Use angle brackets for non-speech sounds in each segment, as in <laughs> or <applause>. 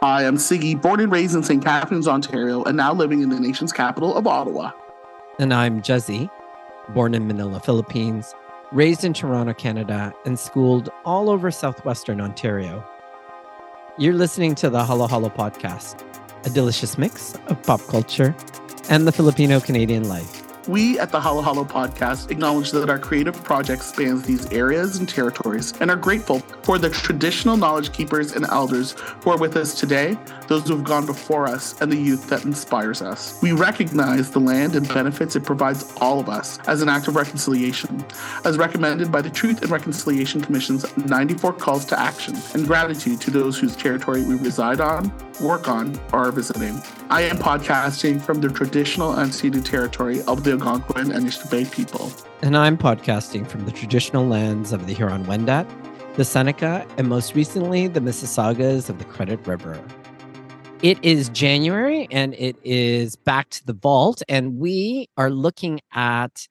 I am Sigi, born and raised in St. Catharines, Ontario, and now living in the nation's capital of Ottawa. And I'm Jezzie, born in Manila, Philippines, raised in Toronto, Canada, and schooled all over southwestern Ontario. You're listening to the Halo Halo podcast, a delicious mix of pop culture and the Filipino Canadian life. We at the Halo Halo podcast acknowledge that our creative project spans these areas and territories and are grateful for the traditional knowledge keepers and elders who are with us today, those who have gone before us, and the youth that inspires us. We recognize the land and benefits it provides all of us as an act of reconciliation, as recommended by the Truth and Reconciliation Commission's 94 calls to action, and gratitude to those whose territory we reside on, work on, are visiting. I am podcasting from the traditional unceded territory of the Algonquin and Anishinaabe people. And I'm podcasting from the traditional lands of the Huron Wendat, the Seneca, and most recently, the Mississaugas of the Credit River. It is January and it is back to the vault, and we are looking at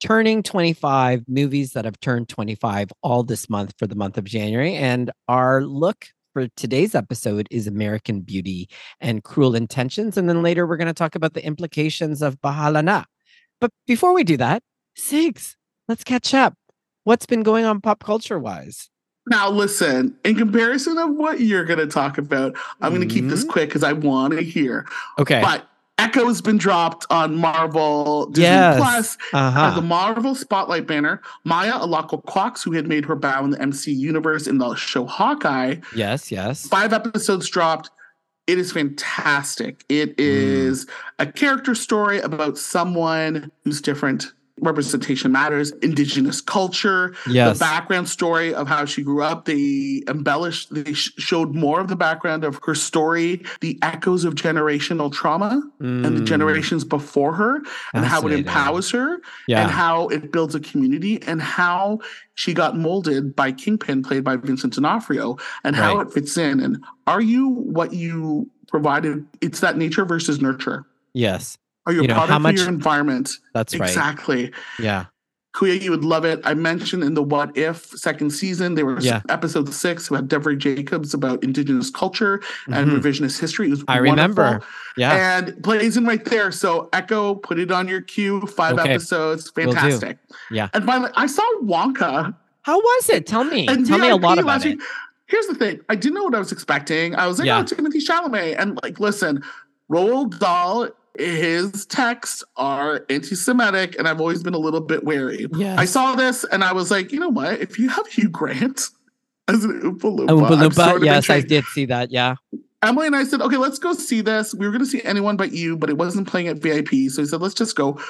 turning 25 movies that have turned 25 all this month for the month of January. And our look for today's episode is American Beauty and Cruel Intentions. And then later, we're going to talk about the implications of Bahala Na. But before we do that, Sigs, let's catch up. What's been going on pop culture wise? Now, listen, in comparison of what you're going to talk about, I'm going to keep this Mhm. quick because I want to hear. Okay. But Echo's been dropped on Marvel Disney Yes. Plus as the uh-huh. Marvel Spotlight banner. Maya Alaqua Cox, who had made her bow in the MC universe in the show Hawkeye, Yes, yes. five episodes dropped. It is fantastic. It is Mm. a character story about someone who's different. Representation matters, indigenous culture, Yes. the background story of how she grew up. They embellished, they sh- showed more of the background of her story, the echoes of generational trauma and the Mm, generations before her, and how it empowers her, and how it builds a community, and how she got molded by Kingpin, played by Vincent D'Onofrio, and how Right. it fits in. And are you what you provided? It's that nature versus nurture. Yes. Are you, You a know, product much- of your environment? That's right. exactly. Yeah. Kuya, you would love it. I mentioned in the What If second season, there was Yeah. episode six about Deborah Jacobs about Indigenous culture and Mhm. revisionist history. It was I wonderful. remember. Yeah. And plays in right there. So Echo, put it on your queue. Five Okay. episodes. Fantastic. Yeah. And finally, I saw Wonka. How was it? Tell me. And Tell me a lot about it. week. Here's the thing. I didn't know what I was expecting. I was like, Yeah. oh, Timothée Chalamet. And like, listen, Roald Dahl, his texts are anti-Semitic, and I've always been a little bit wary. Yes. I saw this and I was like, you know what? If you have Hugh Grant <laughs> as an Oompa Loompa, Oompa I'm Loompa. sort of Yes, I did see that. Yeah. Emily and I said, okay, let's go see this. We were going to see anyone but you, but it wasn't playing at VIP. So he said, let's just go.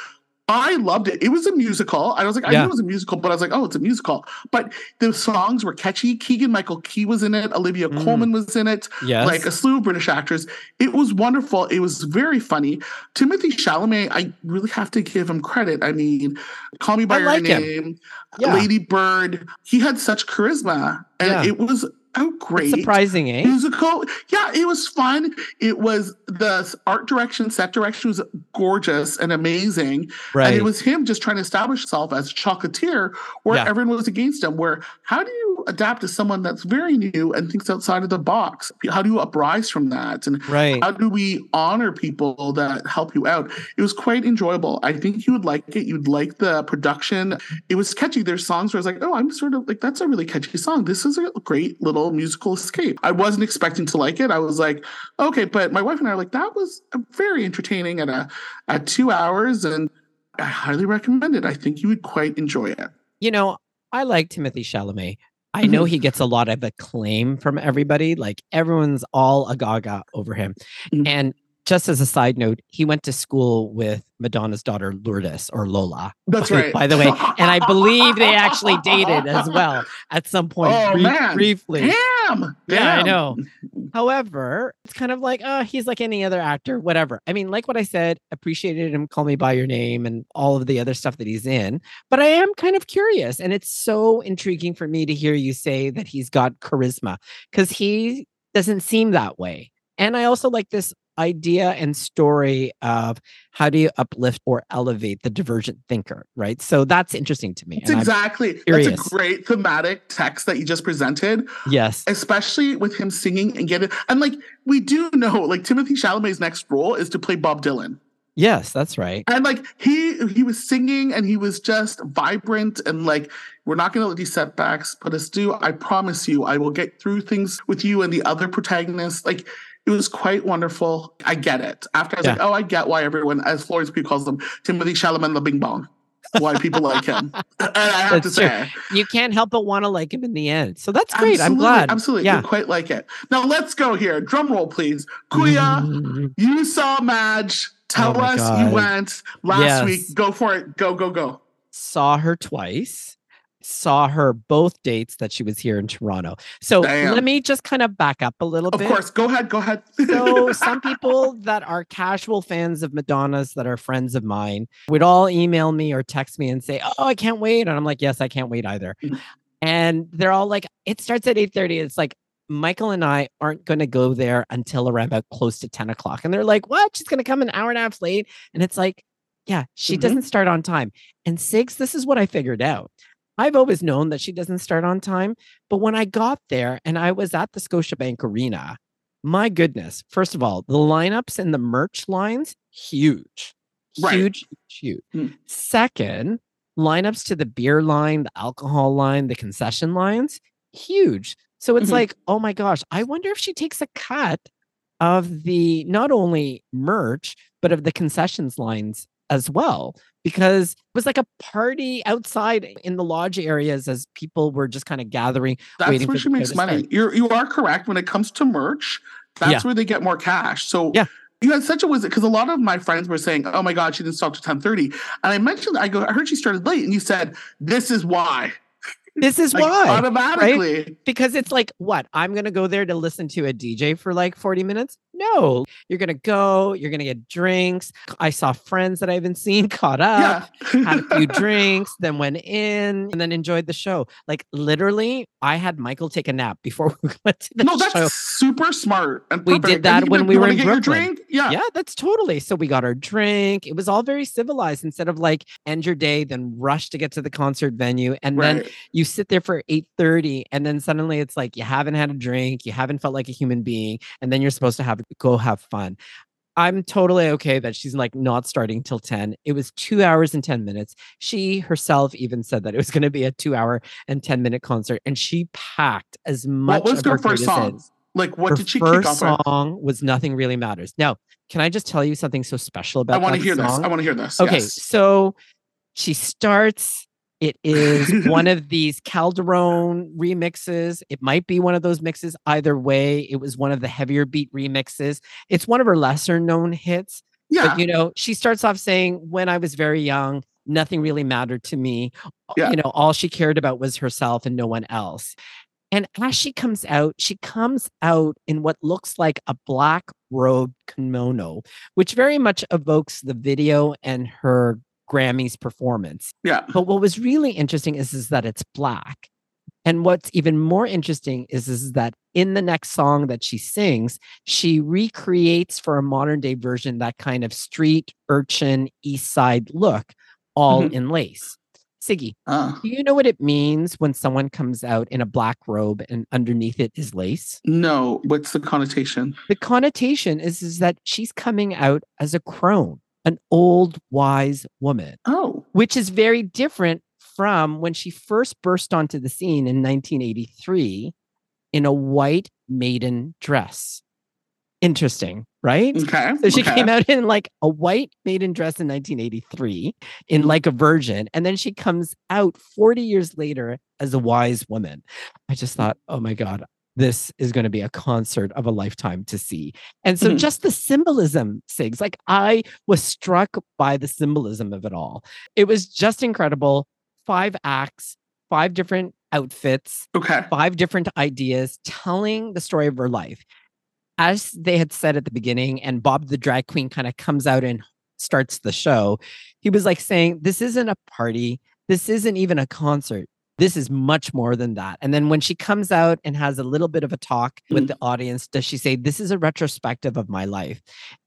I loved it. It was a musical. I was like, I Yeah. knew it was a musical, but I was like, oh, it's a musical. But the songs were catchy. Keegan Michael Key was in it. Olivia Mm. Colman was in it. Yes. Like a slew of British actors. It was wonderful. It was very funny. Timothée Chalamet, I really have to give him credit. I mean, Call Me by I Your like. Name, Yeah. Lady Bird. He had such charisma, and Yeah. it was oh great surprising, eh? musical. Yeah, it was fun. It was the art direction, set direction was gorgeous and amazing. Right. And it was him just trying to establish himself as a chocolatier where Yeah. everyone was against him. Where how do you adapt to someone that's very new and thinks outside of the box? How do you uprise from that? And right. how do we honor people that help you out? It was quite enjoyable. I think you would like it. You'd like the production. It was catchy. There's songs where I was like, oh, I'm sort of like, that's a really catchy song. This is a great little musical escape. I wasn't expecting to like it. I was like, okay, but my wife and I are like, that was very entertaining at a at two hours, and I highly recommend it. I think you would quite enjoy it. you know, I like Timothée Chalamet. I know Mm-hmm. he gets a lot of acclaim from everybody. Like everyone's all agaga over him. Mhm. And just as a side note, he went to school with Madonna's daughter Lourdes or Lola. That's by- right. <laughs> By the way, and I believe they actually dated as <laughs> well at some point Oh, brief- man. briefly. Damn. Yeah, I know. However, it's kind of like, oh, he's like any other actor, whatever. I mean, like what I said, appreciated him, call me by your name, and all of the other stuff that he's in. But I am kind of curious, and it's so intriguing for me to hear you say that he's got charisma because he doesn't seem that way. And I also like this idea and story of how do you uplift or elevate the divergent thinker, right? So that's interesting to me. It's exactly. That's a great thematic text that you just presented. Yes. Especially with him singing and getting, and like, we do know, like, Timothée Chalamet's next role is to play Bob Dylan. Yes, that's right. And like he he was singing and he was just vibrant and like we're not going to let these setbacks put us do. I promise you, I will get through things with you and the other protagonists. Like it was quite wonderful. I get it. After I was yeah. like, oh, I get why everyone, as Florence Pugh calls them, Timothée Chalamet the Bing Bong. Why people like him. <laughs> <laughs> And I have that's to true. say. You can't help but want to like him in the end. So that's great. Absolutely, I'm glad. Absolutely. Yeah. You quite like it. Now let's go here. Drum roll, please. Kuya, mm-hmm. you saw Madge Tell oh us God. you went last yes. week. Go for it. Go, go, go. Saw her twice. Saw her both dates that she was here in Toronto. So Damn. let me just kind of back up a little of bit. Of course. Go ahead. Go ahead. so <laughs> some people that are casual fans of Madonna's that are friends of mine would all email me or text me and say, Oh, I can't wait. And I'm like, Yes, I can't wait either. Mm. and they're all like, it starts at 8 30. It's like, Michael and I aren't going to go there until around about close to 10 o'clock. And they're like, what? She's going to come an hour and a half late. And it's like, yeah, she mm-hmm. doesn't start on time. And Sigs, this is what I figured out. I've always known that she doesn't start on time. But when I got there and I was at the Scotiabank Arena, my goodness, first of all, the lineups and the merch lines, huge, right. huge, huge. Mm. Second, lineups to the beer line, the alcohol line, the concession lines, huge. So it's mm-hmm. like, oh my gosh, I wonder if she takes a cut of the not only merch, but of the concessions lines as well. Because it was like a party outside in the lodge areas as people were just kind of gathering. That's where she makes money. You're you are correct when it comes to merch. That's yeah. where they get more cash. So yeah. You had such a was because a lot of my friends were saying, "Oh my God, she didn't stop to ten 30. And I mentioned, I go, I heard she started late, and you said, "This is why." This is <laughs> like, why automatically right? because it's like what I'm gonna go there to listen to a DJ for like 40 minutes. No, you're gonna go. You're gonna get drinks. I saw friends that I haven't seen <laughs> caught up, yeah. had a few <laughs> drinks, then went in and then enjoyed the show. Like literally, I had Michael take a nap before <laughs> we went to the no, show. that's super smart. And we did that when we were in Brooklyn. Yeah, yeah, that's totally. So we got our drink. It was all very civilized. Instead of like end your day, then rush to get to the concert venue, and right. then you sit there for 8:30 and then suddenly it's like you haven't had a drink, you haven't felt like a human being and then you're supposed to have go have fun. I'm totally okay that she's like not starting till 10. It was 2 hours and 10 minutes. She herself even said that it was going to be a 2 hour and 10 minute concert and she packed as much what was her first song? Like what her did she first kick off song with? was Nothing Really Matters. Now, can I just tell you something so special about I want to hear song? this. I want to hear this. Okay, yes. so she starts it is <laughs> one of these Calderone remixes. It might be one of those mixes. Either way, it was one of the heavier beat remixes. It's one of her lesser known hits. Yeah. But, you know, she starts off saying, When I was very young, nothing really mattered to me. Yeah. You know, all she cared about was herself and no one else. And as she comes out, she comes out in what looks like a black robe kimono, which very much evokes the video and her Grammy's performance. Yeah. But what was really interesting is, is that it's black. And what's even more interesting is, is that in the next song that she sings, she recreates for a modern day version that kind of street urchin east side look, all mm-hmm. in lace. Sigi, uh, do you know what it means when someone comes out in a black robe and underneath it is lace? No. What's the connotation? The connotation is, is that she's coming out as a crone an old wise woman. Oh. Which is very different from when she first burst onto the scene in 1983 in a white maiden dress. Interesting, right? Okay. So she okay. came out in like a white maiden dress in 1983 in like a virgin. And then she comes out 40 years later as a wise woman. I just thought, oh my God, this is going to be a concert of a lifetime to see. And so mm-hmm. just the symbolism, Sigs, like I was struck by the symbolism of it all. It was just incredible. Five acts, five different outfits, okay. five different ideas telling the story of her life. As they had said at the beginning, and Bob the drag queen kind of comes out and starts the show, he was like saying, This isn't a party. This isn't even a concert. This is much more than that. And then when she comes out and has a little bit of a talk with Mm. the audience, does she say, This is a retrospective of my life?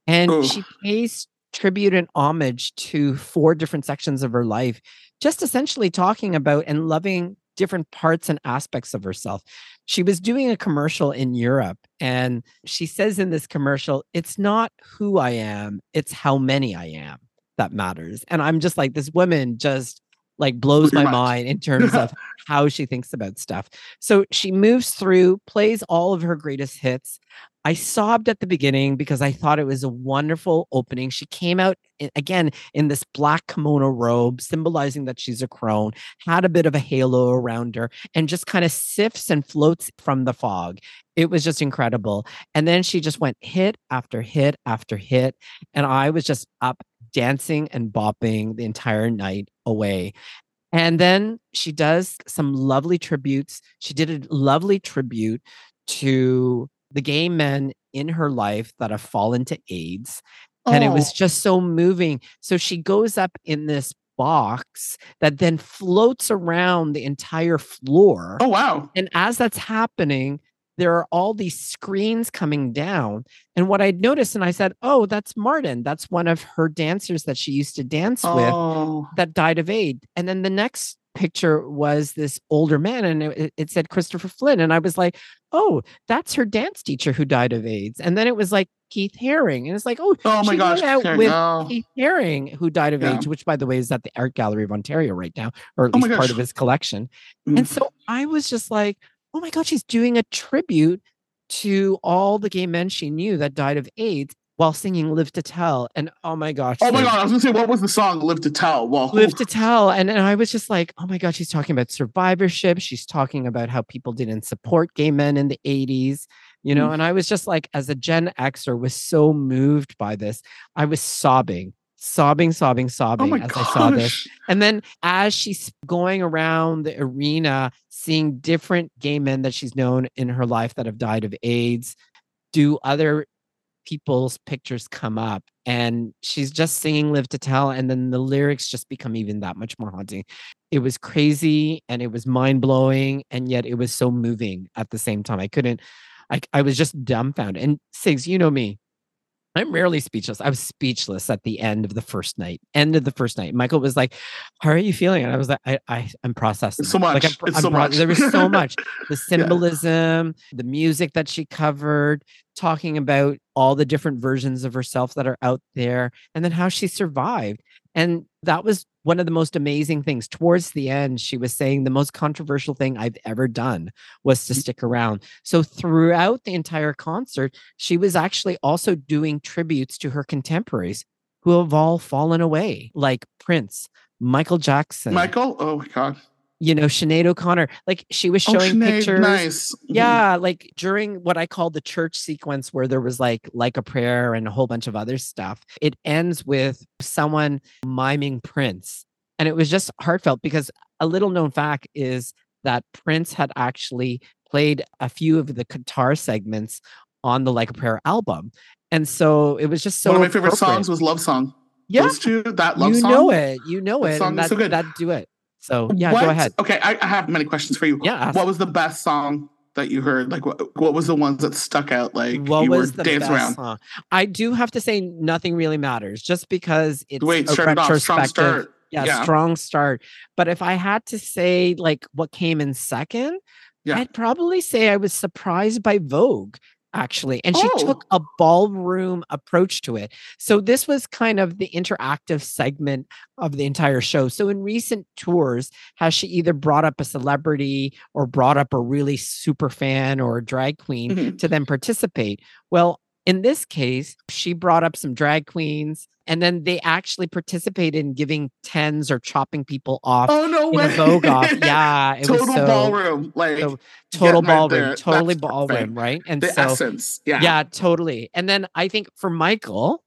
And she pays tribute and homage to four different sections of her life, just essentially talking about and loving different parts and aspects of herself. She was doing a commercial in Europe, and she says in this commercial, It's not who I am, it's how many I am that matters. And I'm just like, this woman just like blows Blew my mind. mind in <laughs> terms of how she thinks about stuff. So she moves through, plays all of her greatest hits. I sobbed at the beginning because I thought it was a wonderful opening. She came out again in this black kimono robe, symbolizing that she's a crone, had a bit of a halo around her, and just kind of sifts and floats from the fog. It was just incredible. And then she just went hit after hit after hit. And I was just up dancing and bopping the entire night away. And then she does some lovely tributes. She did a lovely tribute to the gay men in her life that have fallen to AIDS. And it was Oh. just so moving. So she goes up in this box that then floats around the entire floor. Oh wow. And as that's happening, there are all these screens coming down. And what I'd noticed, and I said, Oh, that's Martin. That's one of her dancers that she used to dance with Oh. that died of AIDS. And then the next picture was this older man, and it, it said Christopher Flynn. And I was like, Oh, that's her dance teacher who died of AIDS. And then it was like Keith Haring. And it's like, Oh, Oh my she gosh. out Karen, with no. Keith Haring, who died of Yeah. AIDS, which, by the way, is at the Art Gallery of Ontario right now, or at Oh least part of his collection. Mm. And so I was just like, oh my God, she's doing a tribute to all the gay men she knew that died of AIDS while singing Live to Tell. And oh my gosh. Oh my god, I was gonna say what was the song Live to Tell? Well Live to Tell. And, and I was just like, oh my God, she's talking about survivorship. She's talking about how people didn't support gay men in the 80s, you know. Mm. And I was just like, as a Gen Xer, was so moved by this. I was sobbing, sobbing, sobbing, Oh sobbing my as I saw this. And then as she's going around the arena, seeing different gay men that she's known in her life that have died of AIDS, do other people's pictures come up? And she's just singing Live to Tell. And then the lyrics just become even that much more haunting. It was crazy and it was mind blowing. And yet it was so moving at the same time. I couldn't, I, I was just dumbfounded. And Sigs, you know me. I'm rarely speechless. I was speechless at the end of the first night. End of the first night. Michael was like, "How are you feeling?" And I was like, "I, I I'm processing. So it. Like. I'm, It's I'm so pro- much. There was so much. The <laughs> symbolism, the music that she covered, talking about all the different versions of herself that are out there, and then how she survived. And that was one of the most amazing things. Towards the end, she was saying the most controversial thing I've ever done was to mm-hmm. stick around. So throughout the entire concert, she was actually also doing tributes to her contemporaries who have all fallen away, like Prince, Michael Jackson, Michael? Oh my god. You know, Sinead O'Connor. Like she was Oh, showing Sinead, pictures. Nice. Mhm. Yeah, like during what I call the church sequence where there was like like a prayer and a whole bunch of other stuff. It ends with someone miming Prince. And it was just heartfelt because a little known fact is that Prince had actually played a few of the guitar segments on the Like a Prayer album. And so it was just so One of my favorite songs was Love Song. Yeah, Those two, that love you song. You know it. You know That it. song And is that, so good. that do it. So yeah, What- go ahead. Okay, I, I have many questions for you. Yeah. What was the best song that you heard? Like, what, what was the ones that stuck out? Like, what you was were the dancing best around. song? I do have to say nothing really matters just because it's Wait, a started off strong retrospective. start. Yeah, Yeah. strong start. But if I had to say like what came in second, Yeah. I'd probably say I was surprised by Vogue actually. And she Oh. took a ballroom approach to it. So this was kind of the interactive segment of the entire show. So in recent tours, has she either brought up a celebrity or brought up a really super fan or a drag queen Mhm. to then participate? Well, in this case, she brought up some drag queens and then they actually participated in giving tens or chopping people off Oh no way! Vogue off. <laughs> Yeah, it total was so ballroom, like so total ballroom, there. totally That's ballroom, right? And the so essence. Yeah. yeah, totally. And then I think for Michael,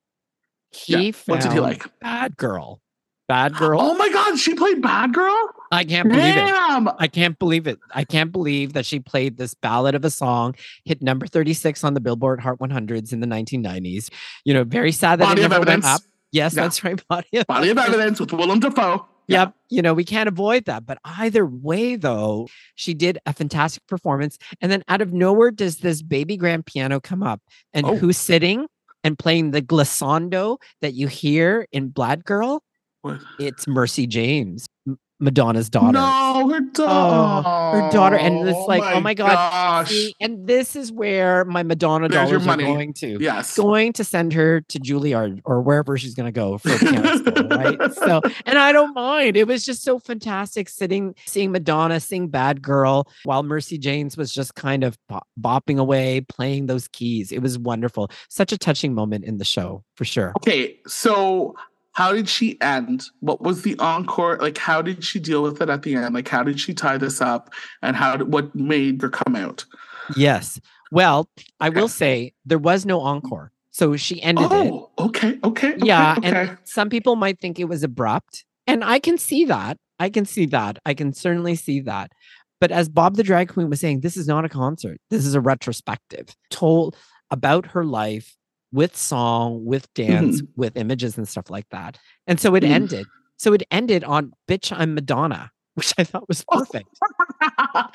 Yeah. he What did he found like? Bad Girl. Bad Girl. Oh my god, she played Bad Girl. I can't believe it. I can't believe it. I can't believe that she played this ballad of a song, hit number 36 on the Billboard Hot 100s in the 1990s. You know, very sad that Body it of never went up. Yes, Yeah. that's right. Body of Body of Evidence. with Willem Dafoe. Yeah. Yep. You know, we can't avoid that. But either way, though, she did a fantastic performance. And then out of nowhere does this baby grand piano come up. And Oh. who's sitting and playing the glissando that you hear in Black Girl? What? It's Mercy James, Madonna's daughter. No, her daughter. Oh, her daughter. And it's oh like, oh my God. gosh. See, and this is where my Madonna There's dollars are going to. Yes. Going to send her to Juilliard or wherever she's going to go for piano <laughs> school, right? So, and I don't mind. It was just so fantastic sitting, seeing Madonna sing Bad Girl while Mercy James was just kind of bop- bopping away, playing those keys. It was wonderful. Such a touching moment in the show, for sure. Okay, so how did she end? What was the encore? Like, how did she deal with it at the end? Like, how did she tie this up? And how did what made her come out? Yes. Well, I will say there was no encore. So she ended it. Oh, okay, okay, okay, yeah okay. and some people might think it was abrupt and i can see that i can see that i can certainly see that but as bob the drag queen was saying this is not a concert this is a retrospective told about her life with song with dance with images and stuff like that and so it Mhm. ended so it ended on bitch i'm madonna <laughs> which i thought was perfect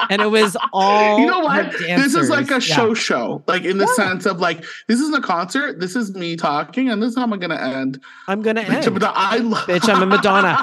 and it was all you know what? This is like a dancers. Yeah. show show, like in the Yeah. sense of like this isn't a concert. This is me talking, and this is how I'm gonna end. i'm gonna Bitch, end a- I love. Bitch, I'm a Madonna.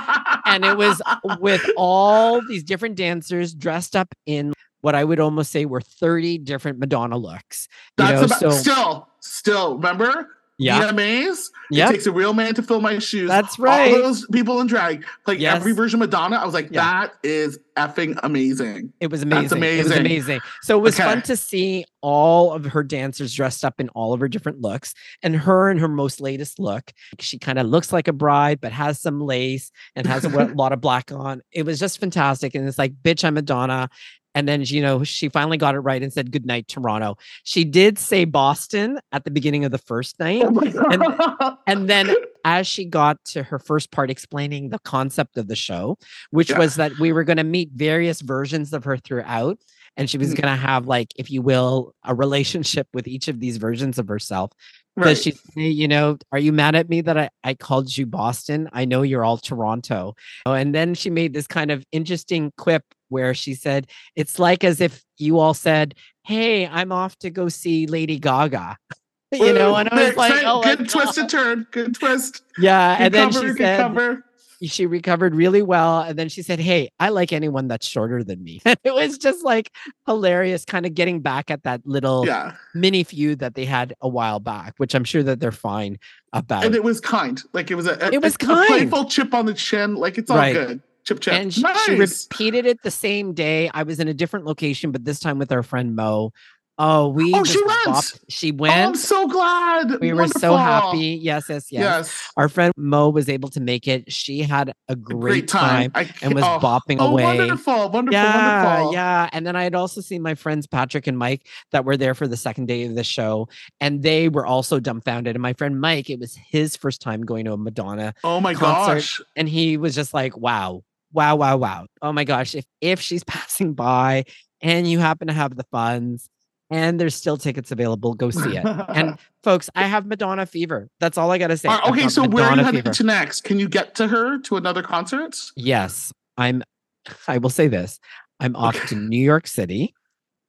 and it was <laughs> with all these different dancers dressed up in what I would almost say were 30 different Madonna looks. You That's know, about, so still, still. Remember? yeah, VMAs. It Yep. takes a real man to fill my shoes. that's right. All those people in drag, like Yes. every version of Madonna, I was like, Yeah. that is effing amazing. It was amazing. It was amazing. amazing. So it was fun to see all of her dancers dressed up in all of her different looks and her in her most latest look. She kind of looks like a bride, but has some lace and has a <laughs> lot of black on. It was just fantastic. And it's like, bitch, I'm Madonna. And then, you know, she finally got it right and said, good night, Toronto. She did say Boston at the beginning of the first night. Oh my! And then <laughs> as she got to her first part explaining the concept of the show, which Yeah. was that we were going to meet various versions of her throughout. And she was Mhm. going to have, like, if you will, a relationship with each of these versions of herself. Right. Does she say, you know, are you mad at me that I, I called you Boston? I know you're all Toronto. Oh, and then she made this kind of interesting quip where she said, it's like as if you all said, Hey, I'm off to go see Lady Gaga. <laughs> you know, and I was <laughs> like, twist- oh, good twisted God. turn, good twist. Yeah. Good and then cover, she said, cover. She recovered really well. And then she said, Hey, I like anyone that's shorter than me. <laughs> it was just like hilarious, kind of getting back at that little Yeah, mini feud that they had a while back, which I'm sure that they're fine about. and it was kind. Like it was a, a- It was kind. a playful chip on the chin. Like it's all Right. good. Chip chip. and she, nice. she repeated it the same day. I was in a different location, but this time with our friend Mo. Oh, we Oh, she went. bopped- She oh, I'm so glad. we were so happy. Yes, yes, yes, Yes. Our friend Mo was able to make it. She had a A great, time, I and was oh, bopping oh, away. wonderful, wonderful, yeah, wonderful. yeah. And then I had also seen my friends Patrick and Mike that were there for the second day of the show, and they were also dumbfounded. And my friend Mike, it was his first time going to a Madonna, Oh my concert. gosh. and he was just like, "Wow, wow, wow, wow! Oh my gosh! If if she's <laughs> passing by and you happen to have the funds." And there's still tickets available. Go see it. And <laughs> folks, I have Madonna fever. That's all I gotta say. Right, okay, so where are you Madonna headed to next? Can you get to her to another concert? Yes, I'm. <laughs> I will say this: I'm off Okay. to New York City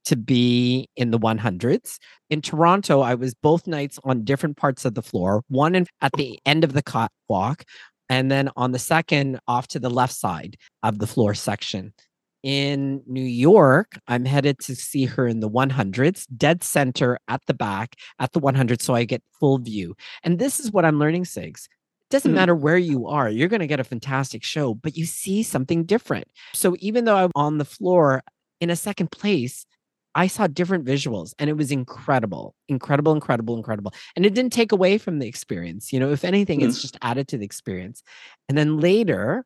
to be in the 100s. In Toronto, I was both nights on different parts of the floor. One in, at the end of the catwalk, and then on the second, off to the left side of the floor section. In New York, I'm headed to see her in the 100s, dead center at the back at the 100, so I get full view. And this is what I'm learning, Sigs It doesn't Hmm. matter where you are, you're going to get a fantastic show, but you see something different. So even though I'm on the floor in a second place, I saw different visuals and it was incredible, incredible, incredible, incredible. And it didn't take away from the experience. You know, if anything, it's just added to the experience. And then later,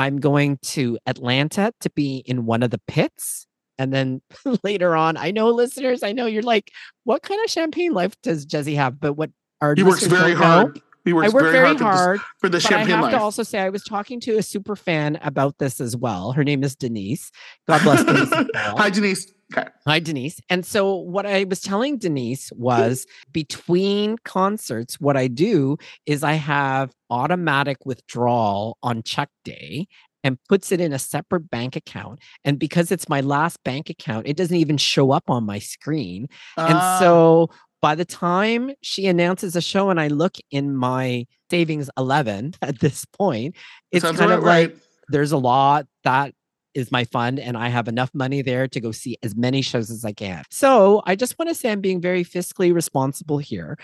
I'm going to Atlanta to be in one of the pits. And then <laughs> later on, I know listeners, I know you're like, what kind of champagne life does Jezzie have? But what our He works very know- hard. He works I work very, to dis- hard, for the but I have life. to also say I was talking to a super fan about this as well. Her name is Denise. God <laughs> bless Denise. Hi, Denise. Okay. Hi, Denise. And so, what I was telling Denise was between concerts, what I do is I have automatic withdrawal on check day. and puts it in a separate bank account. And because it's my last bank account, it doesn't even show up on my screen. And Ah, so by the time she announces a show and I look in my savings 11 <laughs> at this point, it's kind of like there's a lot that is my fund and I have enough money there to go see as many shows as I can. So I just want to say I'm being very fiscally responsible here.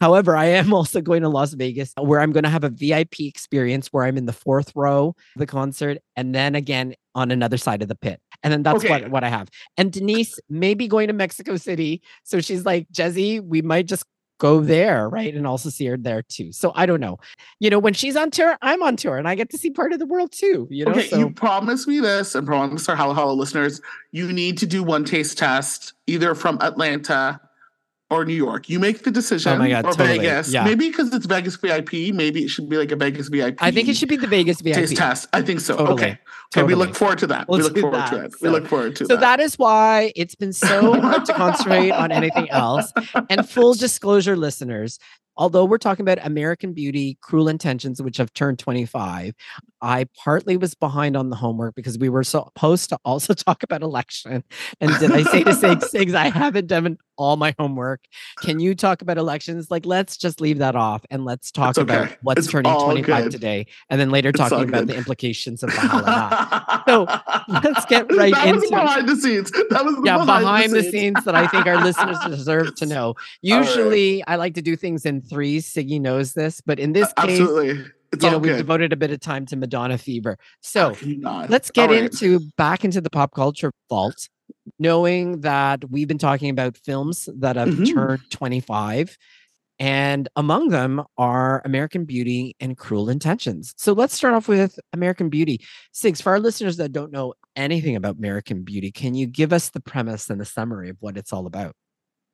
However, I am <laughs> also going to Las Vegas uh, where I'm going to have a VIP experience where I'm in the fourth row of the concert and then again on another side of the pit. And then that's Okay. what, what I have. And Denise may be going to Mexico City. So she's like, Jezzie, we might just go there, right? And also see her there too. So I don't know. You know, when she's on tour, I'm on tour and I get to see part of the world too. You know, Okay, so you promise me this, and promise our Halo Halo listeners, you need to do one taste test either from Atlanta or New York. You make the decision. Oh my God, or totally. Vegas. Yeah. Maybe because it's Vegas VIP, maybe it should be like a Vegas VIP. I think it should be the Vegas VIP. taste test. I think so. Totally. Okay. Okay, we look forward to that. we Let's look forward that. to it. we So- look forward to So that. that is why it's been so hard to <laughs> concentrate on anything else. And full disclosure, listeners, although we're talking about American Beauty, Cruel Intentions, which have turned 25, I partly was behind on the homework because we were supposed to <laughs> also talk about election. And did I say to Sig Sigs, I haven't done all my homework. Can you talk about elections? Like, let's just leave that off and let's talk It's about what's It's turning 25 good. today. And then later It's talking about the implications of the Bahala Na. So, let's get <laughs> right that was into- behind the scenes. That was the yeah, behind, behind the scenes. scenes that I think our listeners deserve to know. <laughs> right. Usually, I like to do things in threes. Sigi knows this, but in this case, Absolutely. It's you know, we've good. devoted a bit of time to Madonna Fever. So can you not? let's get All right. into back into the pop culture vault, knowing that we've been talking about films that have Mhm. turned 25. And among them are American Beauty and Cruel Intentions. So let's start off with American Beauty. Sigs, for our listeners that don't know anything about American Beauty, can you give us the premise and the summary of what it's all about?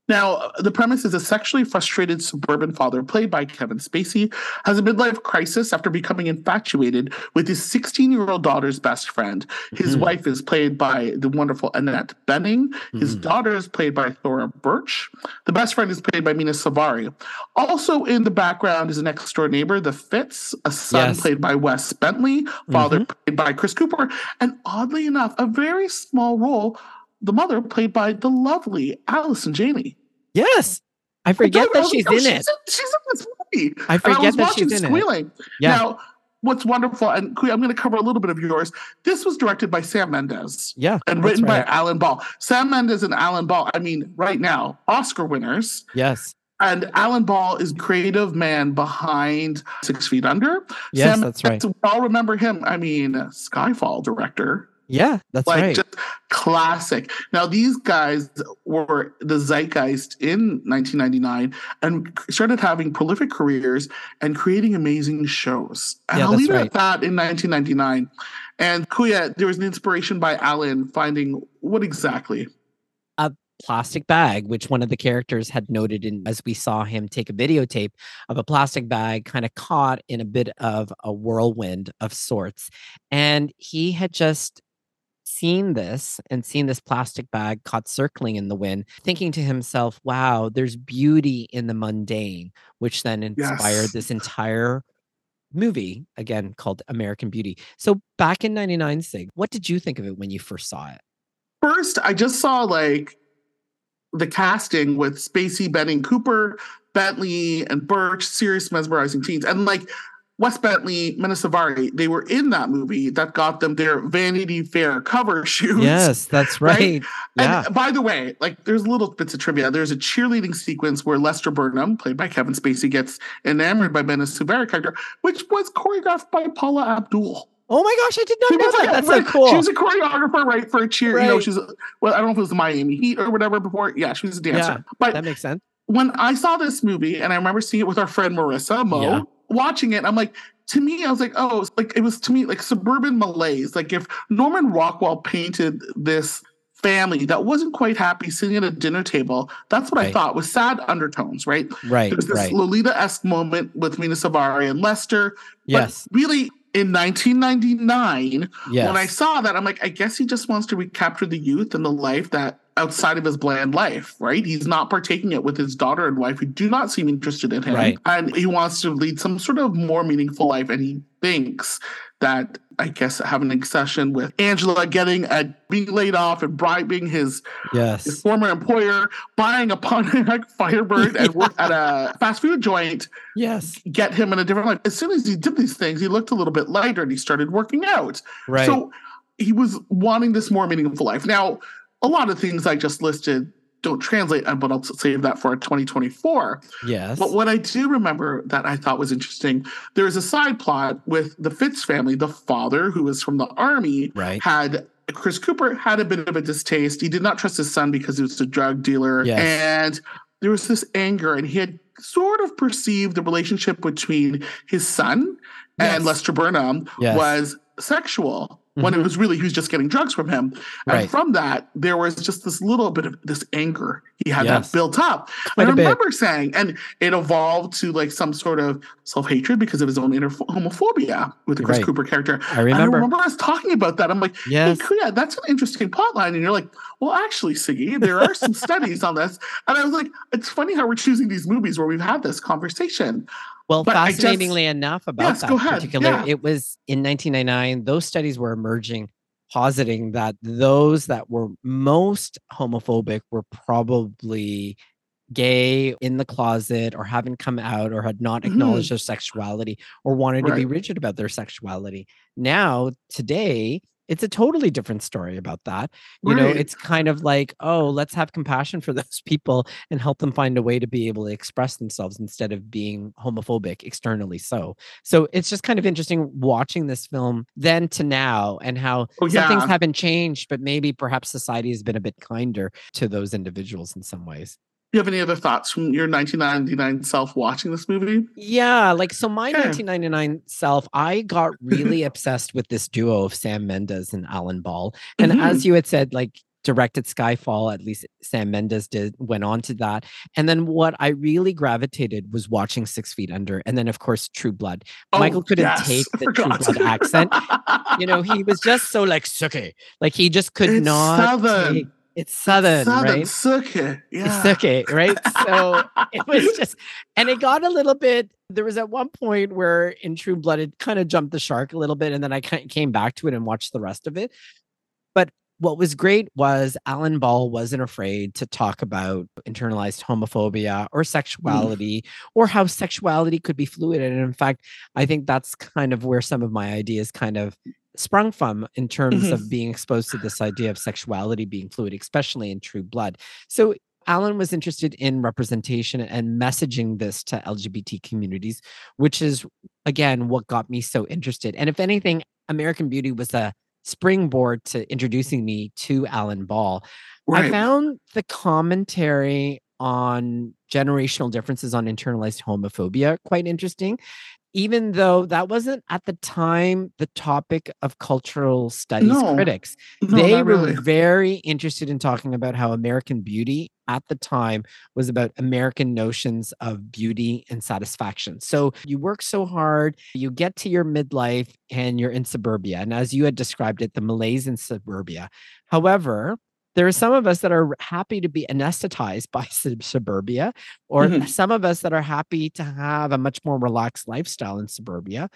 Now, the premise is a sexually frustrated suburban father, played by Kevin Spacey, has a midlife crisis after becoming infatuated with his 16 year old daughter's best friend. His Mhm. wife is played by the wonderful Annette Bening. His Mhm. daughter is played by Thora Birch. The best friend is played by Mena Suvari. Also in the background is a next door neighbor, the Fitts, a son Yes. played by Wes Bentley, father played by Chris Cooper, and oddly enough, a very small role, the mother played by the lovely Allison Janney. Yes. I forget I that she's like, oh, in she's it. She's in this movie. I And forget was that watching she's in it. squealing. Yeah. Now, what's wonderful, and I'm going to cover a little bit of yours. This was directed by Sam Mendes Yeah. and written right. by Alan Ball. Sam Mendes and Alan Ball, I mean, right now, Oscar winners. Yes. And Alan Ball is creative man behind Six Feet Under. Yes, Sam that's right. Mendes, all remember him. I mean, Skyfall director. Yeah, that's like right. just classic. Now these guys were the zeitgeist in 1999 and started having prolific careers and creating amazing shows. And Yeah, I'll that's leave it right. at that in 1999. And Kuya, there was an inspiration by Alan finding what exactly? A plastic bag, which one of the characters had noted in as we saw him take a videotape of a plastic bag kind of caught in a bit of a whirlwind of sorts. And he had just seen this and seen this plastic bag caught circling in the wind, thinking to himself, wow, there's beauty in the mundane, which then inspired Yes. this entire movie again called American Beauty. So back in 99 Sig, what did you think of it when you first saw it? First, I just saw like the casting with Spacey, Bening, Cooper, Bentley, and Birch, serious mesmerizing teens. And like Wes Bentley, Mena they were in that movie that got them their Vanity Fair cover <laughs> shoots. Yes, that's right? right. Yeah. And by the way, like there's little bits of trivia. There's a cheerleading sequence where Lester Burnham, played by Kevin Spacey, gets enamored by Mena character, which was choreographed by Paula Abdul. Oh my gosh, I did She not know that. like- That's so cool. She was a choreographer, right, for a cheer. You know, she's well, I don't know if it was the Miami Heat or whatever before. Yeah, she was a dancer. Yeah, but that makes sense. when I saw this movie, and I remember seeing it with our friend Marissa Mo, Yeah. Watching it, I'm like, to me, I was like, oh, it's like it was to me like suburban malaise. Like if Norman Rockwell painted this family that wasn't quite happy sitting at a dinner table, that's what I thought with sad undertones, right? Right, There's this right. Lolita-esque moment with Mena Suvari and Lester. Yes, really, in 1999, yes. when I saw that, I'm like, I guess he just wants to recapture the youth and the life that outside of his bland life, right? He's not partaking it with his daughter and wife who do not seem interested in him. Right. And he wants to lead some sort of more meaningful life. And he thinks that I guess, having an obsession with Angela getting at being laid off and bribing his, yes. his former employer, buying a Pontiac <laughs> Firebird and work at a <laughs> fast food joint. Yes. Get him in a different life. As soon as he did these things, he looked a little bit lighter and he started working out. Right. So he was wanting this more meaningful life. Now, a lot of things I just listed don't translate, uh, but I'll save that for 2024. yes. But what I do remember that I thought was interesting, there is a side plot with the Fitts family. The father, who was from the army, Right. had Chris Cooper had a bit of a distaste. He did not trust his son because he was a drug dealer. Yes. And there was this anger, and he had sort of perceived the relationship between his son Yes. and Lester Burnham Yes. was sexual when it mm-hmm. was really he was just getting drugs from him. And Right. from that, there was just this little bit of this anger he had Yes. that built up. Quite I a bit. remember saying, and it evolved to like some sort of self hatred because of his own inner homophobia with the Chris Right. Cooper character. I remember. I remember us talking about that. I'm like, Yes. hey, yeah, that's an interesting plot line. And you're like, well, actually, Sigi, there are some <laughs> studies on this. And I was like, it's funny how we're choosing these movies where we've had this conversation. Well, But I just- fascinatingly enough about Yes, that particular, Yeah. it was in 1999, those studies were emerging, positing that those that were most homophobic were probably gay in the closet or haven't come out or had not Mhm. acknowledged their sexuality or wanted to be rigid about their sexuality. Now, today, it's a totally different story about that. You know, it's kind of like, oh, let's have compassion for <laughs> those people and help them find a way to be able to express themselves instead of being homophobic externally. So, so it's just kind of interesting watching this film then to now and how Oh, some things haven't changed, but maybe perhaps society has been a bit kinder to those individuals in some ways. You have any other thoughts from your 1999 self watching this movie? Yeah, like so my Yeah. 1999 self, I got <laughs> really obsessed with this duo of Sam Mendes and Alan Ball. And mm-hmm. as you had said, like directed Skyfall, at least Sam Mendes did went on to that. And then what I really gravitated was watching Six Feet Under, and then of course True Blood. Oh, Michael couldn't Oh, yes, take the True. Blood accent. You know, he was just so like sucky. Like he just <laughs> could It's not Southern. take it's southern, Southern right? Sookie. Yeah. It's okay, right? So <laughs> it was just, and it got a little bit. There was at one point where in True Blood, it kind of jumped the shark a little bit, and then I kind came back to it and watched the rest of it. But what was great was Alan Ball wasn't afraid to talk about internalized homophobia or mm. sexuality or how sexuality could be fluid. And in fact, I think that's kind of where some of my ideas kind of sprung from in terms Mhm. of being exposed to this idea of sexuality being fluid, especially in True Blood. So Alan was interested in representation and messaging this to LGBT communities, which is again what got me so interested. And if anything, American Beauty was a springboard to introducing me to Alan Ball. I found the commentary on generational differences on internalized homophobia quite interesting, even though that wasn't at the time the topic of cultural studies No. critics. No, they were really. very interested in talking about how American beauty at the time was about American notions of beauty and satisfaction. So you work so hard, you get to your midlife and you're in suburbia. And as you had described it, the malaise in suburbia. However, there are some of us that are happy to be anesthetized <laughs> by sub- suburbia, or Mhm. some of us that are happy to have a much more relaxed lifestyle in suburbia.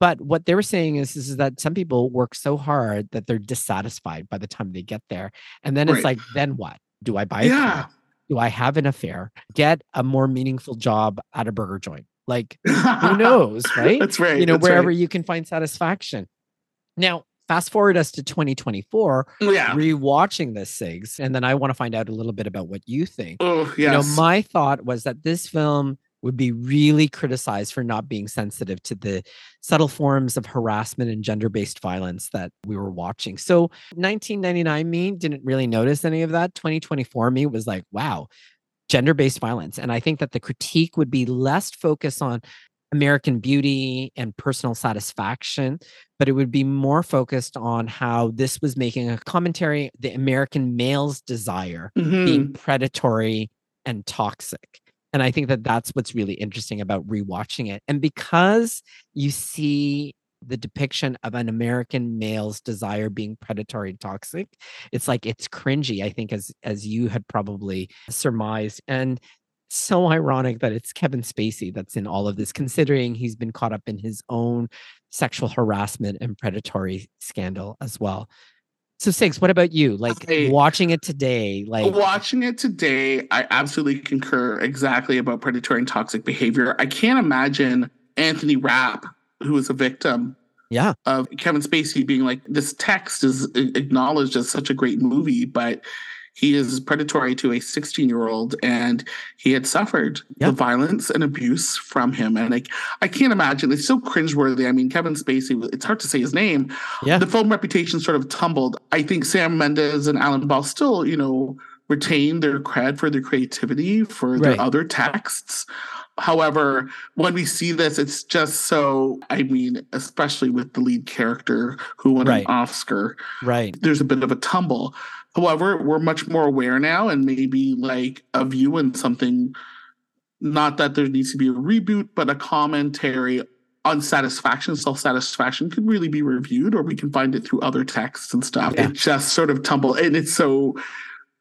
But what they were saying is, is that some people work so hard that they're dissatisfied by the time they get there. And then it's like, then what? Do I buy a Yeah. car? Do I have an affair? Get a more meaningful job at a burger joint? Like, who <laughs> knows, right? That's right. you know, wherever right. you can find satisfaction. Now, fast forward us to 2024, mm, Yeah. rewatching this, Sigs, and then I want to find out a little bit about what you think. Oh, yes. You know, my thought was that this film would be really criticized for not being sensitive to the subtle forms of harassment and gender-based violence that we were watching. So 1999 me didn't really notice any of that. 2024 me was like, wow, gender-based violence. And I think that the critique would be less focused on American beauty and personal satisfaction, but it would be more focused on how this was making a commentary the American male's desire Mhm. being predatory and toxic. And I think that that's what's really interesting about rewatching it. And because you see the depiction of an American male's desire being predatory and toxic, it's like it's cringy, I think, as as you had probably surmised. And so ironic that it's Kevin Spacey that's in all of this, considering he's been caught up in his own sexual harassment and predatory scandal as well. So, Sigs, what about you? Like I- watching it today, like Watching it today, I absolutely concur exactly about predatory and toxic behavior. I can't imagine Anthony Rapp, who was a victim yeah, of Kevin Spacey, being like, this text is acknowledged as such a great movie, but he is predatory to a 16 year old and he had suffered Yeah. the violence and abuse from him. And like, I can't imagine. It's so cringeworthy. I mean, Kevin Spacey, it's hard to say his name. Yeah. The film reputation sort of tumbled. I think Sam Mendes and Alan Ball still, you know, retain their cred for their creativity for their Right. other texts. However, when we see this, it's just so, I mean, especially with the lead character who won Right. an Oscar, right. there's a bit of a tumble. However, we're much more aware now and maybe like a view and something, not that there needs to be a reboot, but a commentary on satisfaction, self satisfaction could really be reviewed, or we can find it through other texts and stuff. Yeah. It just sort of tumble, And it's so.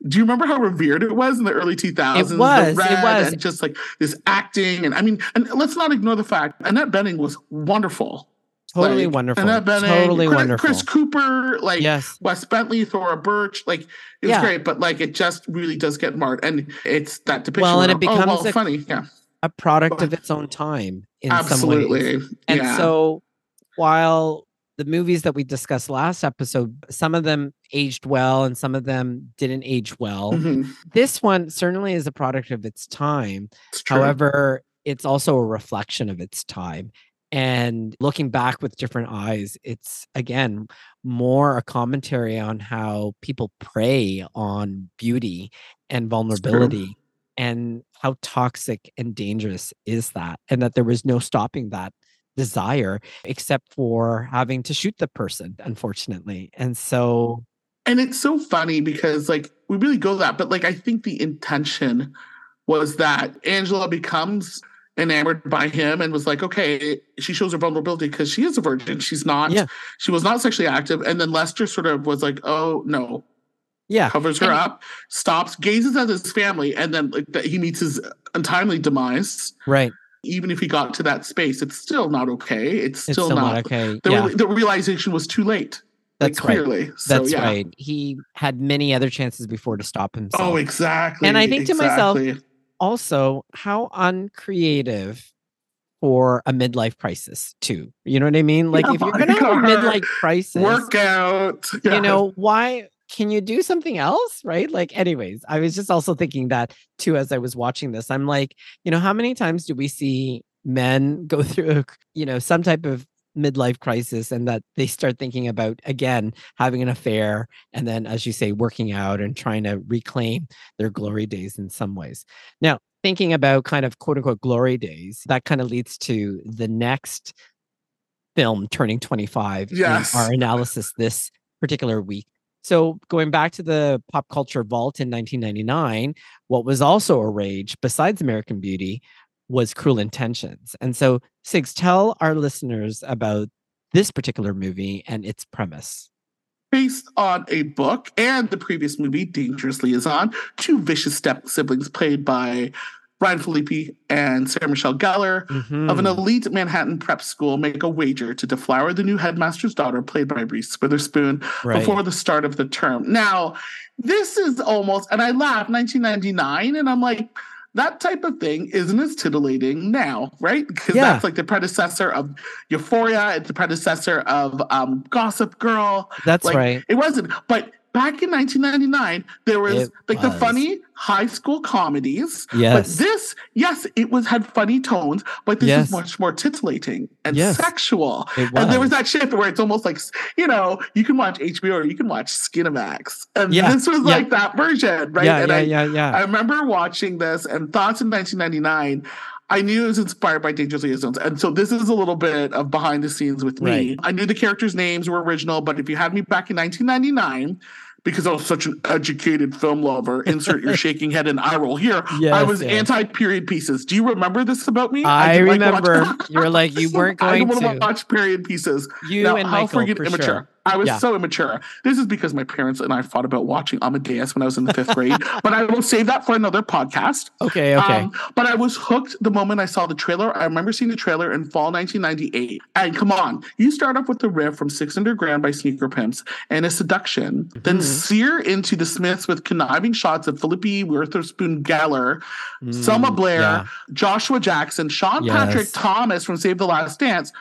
Do you remember how revered it was in the early 2000s? It was, it was. And just like this acting. And I mean, and let's not ignore the fact Annette Bening was wonderful. Totally Like, wonderful. Totally Chris, wonderful. Chris Cooper, like yes. Wes Bentley, Thora Birch, like it was Yeah. great, but like it just really does get marred, and it's that depiction. Well, and it becomes oh, well, a- funny, yeah, A product of its own time in some ways. absolutely, And yeah. so while the movies that we discussed last episode, some of them aged well and some of them didn't age well. Mhm. This one certainly is a product of its time. It's true. However, it's also a reflection of its time. And looking back with different eyes, it's again more a commentary on how people prey on beauty and vulnerability and how toxic and dangerous is that. And that there was no stopping that desire except for having to shoot the person, unfortunately. And so, mm. and it's so funny because like we really go that, but like I think the intention was that Angela becomes enamored by him and was like, okay, she shows her vulnerability because she is a virgin. She's not. Yeah. She was not sexually active, and then Lester sort of was like, oh no, yeah. covers her And- up, stops, gazes at his family, and then like that he meets his untimely demise. Right. Even if he got to that space, it's still not okay. It's It's still, still not. not okay. The, yeah. re- the realization was too late. Like, That's right. clearly. So, That's yeah. right. He had many other chances before to stop himself. Oh, exactly. And I think to myself, exactly. Also, how uncreative for a midlife crisis, too. You know what I mean? Like, if you're going to have a <laughs> midlife crisis, workout. Yeah. <laughs> you know, why can you do something else? Right. Like, anyways, I was just also thinking that too as I was watching this. I'm like, you know, how many times do we see men go <laughs> through, you know, some type of midlife crisis and that they start thinking about again having an affair and then as you say working out and trying to reclaim their glory days in some ways now thinking about kind of quote unquote glory days that kind of leads to the next film turning 25 Yes. in our analysis this particular week so going back to the pop culture vault in 1999 what was also a rage besides american beauty was cruel intentions and so sigs tell our listeners about this particular movie and its premise based on a book and the previous movie, Dangerous Liaison, two vicious step siblings played by Ryan Phillippe and Sarah Michelle Gellar of an Mhm. elite Manhattan prep school make a wager to deflower the new headmaster's daughter, played by Reese Witherspoon, right before the start of the term. Now, this is almost, and I laugh, 1999, and I'm like, that type of thing isn't as titillating now, right? Because Yeah. that's like the predecessor of Euphoria, it's the predecessor of um, Gossip Girl. that's like, right It wasn't, but back in 1999, there was It like the funny high school comedies. yes But this, yes, it was had funny tones, but this Yes. is much more titillating and Yes. sexual. And there was was. that shift where it's almost like, you know, you can watch HBO or you can watch Skinamax. And Yeah, this was yeah. like that version, right? yeah and yeah I, yeah yeah I remember watching this and thoughts in 1999. I knew it was inspired by Dangerous Liaisons. And so this is a little bit of behind the scenes with me. Right. I knew the characters' names were original, but if you had me back in 1999, because I was such an educated film lover, insert your <laughs> shaking head and eye roll here. I was yes. anti period pieces. Do you remember this about me? I like remember you were like you <laughs> weren't I going didn't want to to watch period pieces. you now, and how Michael freaking for immature. sure I was Yeah. so immature. This is because my parents and I fought about watching Amadeus when I was in the fifth grade, <laughs> but I will save that for another podcast. Okay, okay. Um, but I was hooked the moment I saw the trailer. I remember seeing the trailer in fall 1998. And come on, you start off with the riff from Six Underground by Sneaker Pimps and a seduction, then Mhm. sear into the Smiths with conniving shots of Phillippe Witherspoon Gellar, Mm, Selma Blair, yeah. Joshua Jackson, Sean Yes. Patrick Thomas from Save the Last Dance.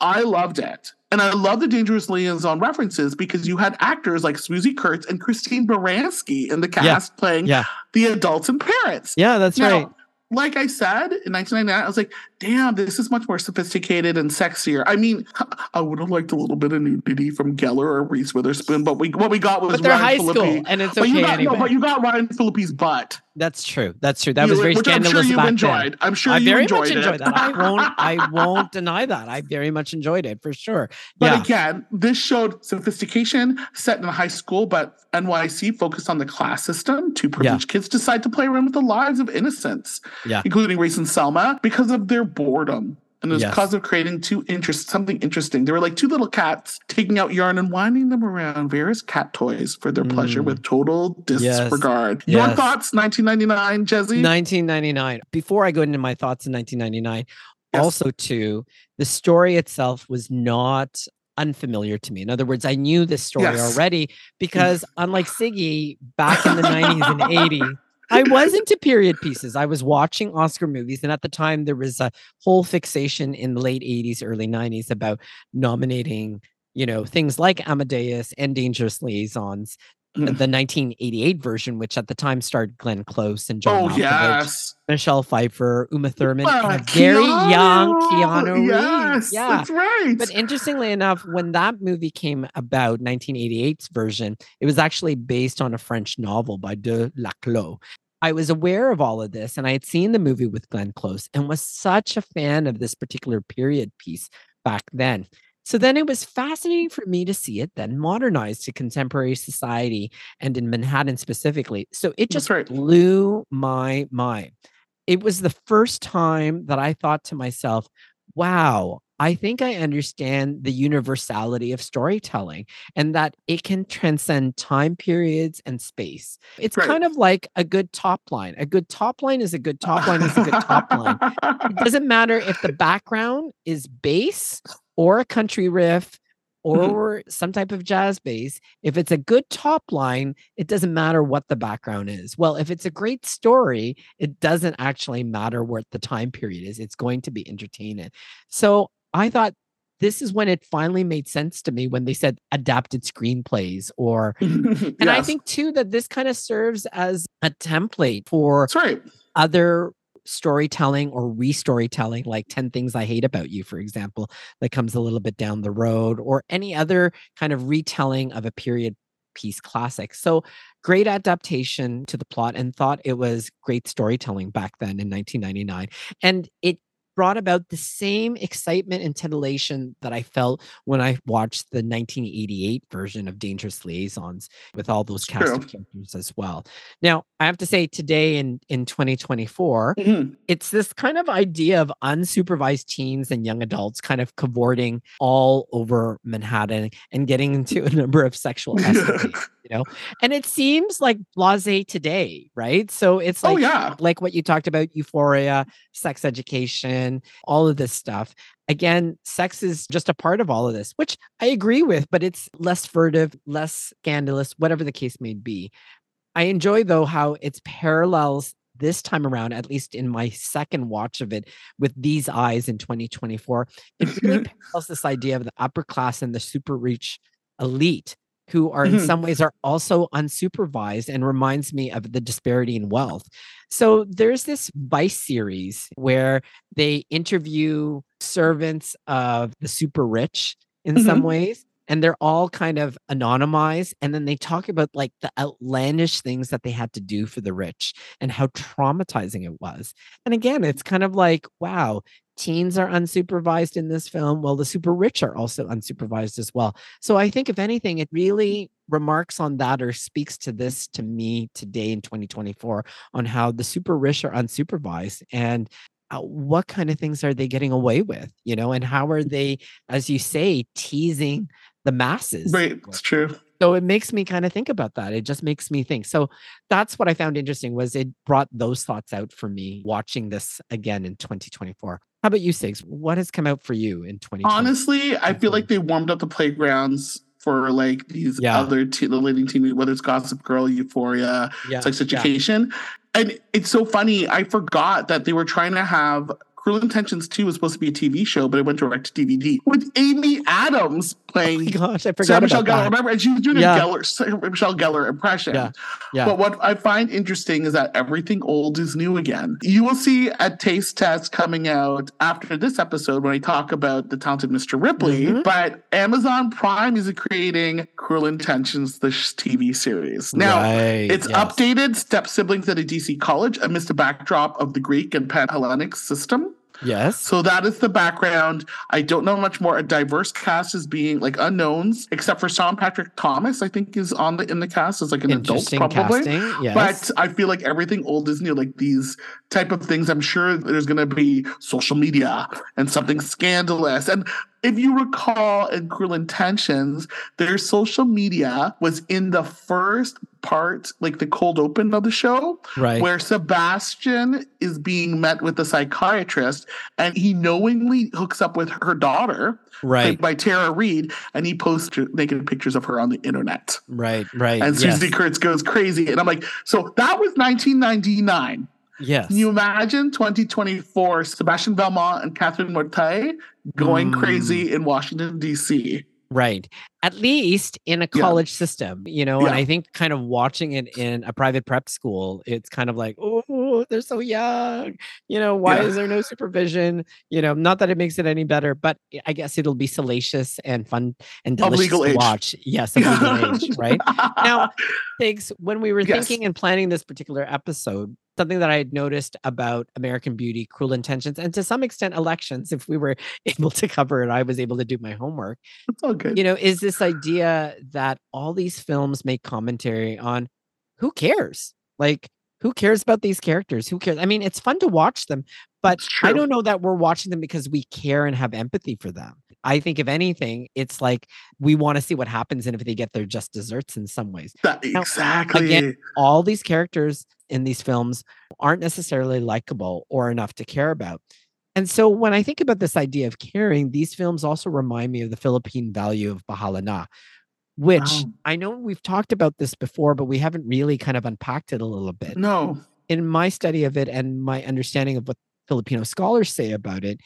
I loved it. And I love the Dangerous Liaison references because you had actors like Swoozie Kurtz and Christine Baranski in the cast playing Yeah. the adults and parents. Yeah, that's Now, right. like I said in 1999, I was like, damn, this is much more sophisticated and sexier. I mean, <laughs> I would have liked a little bit of nudity from Gellar or Reese Witherspoon, but we what we got was But they're Ryan high Phillippe. school, and it's But you okay got anyway. no, but you got Ryan Phillippe's butt. That's true. That's true. That You- was very which I'm sure you enjoyed. then. I'm sure I you very enjoyed much it. that. I won't. I won't deny that. I very much enjoyed it for sure. But yeah. again, this showed sophistication set in a high school, but NYC focused on the class system. Two privileged kids decide to play around with the lives of innocents, Yeah. including Reese and Selma, because of their boredom. And it was Yes. because of creating two interest something interesting. They were like two little cats taking out yarn and winding them around various cat toys for their pleasure Mm. with total Yes. disregard. Your Yes. thoughts, 1999, Jezzie? 1999. Before I go into my thoughts in 1999, Yes. also too, the story itself was not unfamiliar to me. In other words, I knew this story Yes. already because unlike Sigi back in the 90s and 80s, I was into period pieces. I was watching Oscar movies, and at the time there was a whole fixation in the late 80s, early 90s about nominating, you know, things like Amadeus and Dangerous Liaisons. Mm. The 1988 version, which at the time starred Glenn Close and John Oh, Malkovich, yes. Michelle Pfeiffer, Uma Thurman, and Uh, a very young Keanu Reeves. Yes, Yeah. that's right. But interestingly enough, when that movie came about, 1988's version, it was actually based on a French novel by de Laclos. I was aware of all of this and I had seen the movie with Glenn Close and was such a fan of this particular period piece back then. So then it was fascinating for me to see it then modernized to contemporary society and in Manhattan specifically. So it just right. blew my mind. It was the first time that I thought to myself, wow, I think I understand the universality of storytelling and that it can transcend time periods and space. It's Right. kind of like a good top line. A good top line is a good <laughs> top line is a good top line. It doesn't matter if the background is bass or a country riff mm-hmm. or some type of jazz bass. If it's a good top line, it doesn't matter what the background is. Well, if it's a great story, it doesn't actually matter what the time period is. It's going to be entertaining. So I thought this is when it finally made sense to me when they said adapted screenplays or <laughs> and I think too that this kind of serves as a template for right. other storytelling or re-storytelling like 10 things i hate about you for example that comes a little bit down the road or any other kind of retelling of a period piece classic. So great adaptation to the plot and thought it was great storytelling back then in 1999 and it brought about the same excitement and titillation that I felt when I watched the 1988 version of Dangerous Liaisons with all those cast True. of characters as well. Now, I have to say today in in 2024, Mhm. it's this kind of idea of unsupervised teens and young adults kind of cavorting all over Manhattan and getting into a number of sexual <laughs> escapades, you know. And it seems like blase today, right? So it's like oh yeah. like what you talked about euphoria sex education all of this stuff. Again sex is just a part of all of this which i agree with but it's less furtive less scandalous whatever the case may be. I enjoy though how it's parallels this time around at least in my second watch of it with these eyes in 2024 it really <laughs> parallels this idea of the upper class and the super rich elite who are in Mhm. some ways are also unsupervised and reminds me of the disparity in wealth. So there's this Vice series where they interview servants of the super rich in some Mhm. ways and they're all kind of anonymized and then they talk about like the outlandish things that they had to do for the rich and how traumatizing it was. And again, it's kind of like wow, teens are unsupervised in this film. Well, the super rich are also unsupervised as well. So I think if anything, it really remarks on that or speaks to this to me today in 2024 on how the super rich are unsupervised and uh, what kind of things are they getting away with, you know, and how are they, as you say, teasing the masses. Right. It's true. So it makes me kind of think about that. It just makes me think. So that's what I found interesting was it brought those thoughts out for me watching this again in 2024. How about you, Sigs? What has come out for you in 2020? Honestly, I feel like they warmed up the playgrounds for like these Yeah. other te- the leading team, whether it's Gossip Girl, Euphoria, yeah. Sex Education. And it's so funny. I forgot that they were trying to have Cruel Intentions 2 was supposed to be a TV show, but it went direct to DVD with Amy Adams playing my gosh, I Sarah Michelle Gellar. Remember? And she was doing Yeah. a Gellar, Michelle Gellar impression. Yeah. Yeah. But what I find interesting is that everything old is new again. You will see a taste test coming out after this episode when I talk about the talented Mr. Ripley. Mhm. But Amazon Prime is creating Cruel Intentions, the TV series. Now, Right, it's yes. updated step siblings at a DC college amidst a backdrop of the Greek and Pan Hellenic system. Yes. So that is the background. I don't know much more. A diverse cast is being like unknowns, except for Sean Patrick Thomas. I think is on the in the cast as like an adult, probably. casting. Yes. But I feel like everything old is new. Like these type of things. I'm sure there's going to be social media and something scandalous. And if you recall in Cruel Intentions, their social media was in the first part, like the cold open of the show, right. where Sebastian is being met with a psychiatrist and he knowingly hooks up with her daughter, right. by Tara Reid, and he posts naked pictures of her on the internet. Right. Right. And yes. Swoozie Kurtz goes crazy. And I'm like, so that was 1999. Yes. Can you imagine 2024, Sebastian Valmont and Catherine Mortay going Mm. crazy in Washington, D.C.? Right. At least in a Yeah. college system, you know, and I think kind of watching it in a private prep school, it's kind of like, oh, they're so young. You know, why Yeah. is there no supervision? You know, not that it makes it any better, but I guess it'll be salacious and fun and delicious to age. watch. Yes, legal age, right? <laughs> Now, Thanks. When we were Yes. thinking and planning this particular episode, something that I had noticed about American Beauty, Cruel Intentions, and to some extent elections, if we were <laughs> able to cover it, I was able to do my homework it's all good. you know, is this idea that all these films make commentary on who cares? Like, who cares about these characters? Who cares? I mean, it's fun to watch them, but I don't know that we're watching them because we care and have empathy for them. I think, if anything, it's like we want to see what happens and if they get their just desserts in some ways. That- Now, exactly. again, All these characters in these films aren't necessarily likable or enough to care about. And so when I think about this idea of caring, these films also remind me of the Philippine value of Bahala na, which Wow. I know we've talked about this before, but we haven't really kind of unpacked it a little bit. no. In my study of it and my understanding of what Filipino scholars say about it,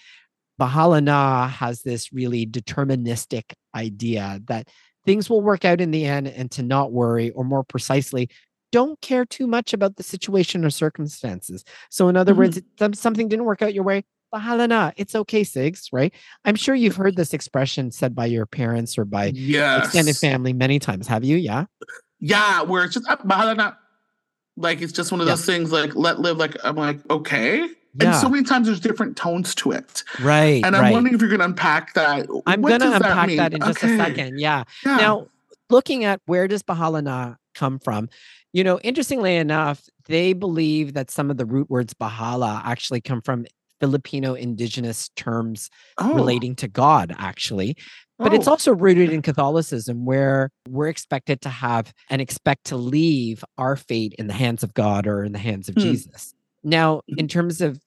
Bahala na has this really deterministic idea that things will work out in the end and to not worry, or more precisely, don't care too much about the situation or circumstances. So, in other Mhm. words, some- something didn't work out your way. Bahala na, it's okay, Sigs, right? I'm sure you've heard this expression said by your parents or by Yes. extended family many times. Have you? Yeah. Yeah, where it's just uh, bahala na. Like it's just one of Yeah. those things like let live. Like I'm like okay, and so many times there's different tones to it. Right. And I'm right. wondering if you're going to unpack that. I'm going to unpack mean? that, in just a second. Yeah. Yeah. Now, looking at where does Bahala come from, you know, interestingly enough, they believe that some of the root words Bahala actually come from Filipino indigenous terms oh, relating to God, actually. But it's oh, also rooted in Catholicism, where we're expected to have and expect to leave our fate in the hands of God or in the hands of Hmm. Jesus. Now, in terms of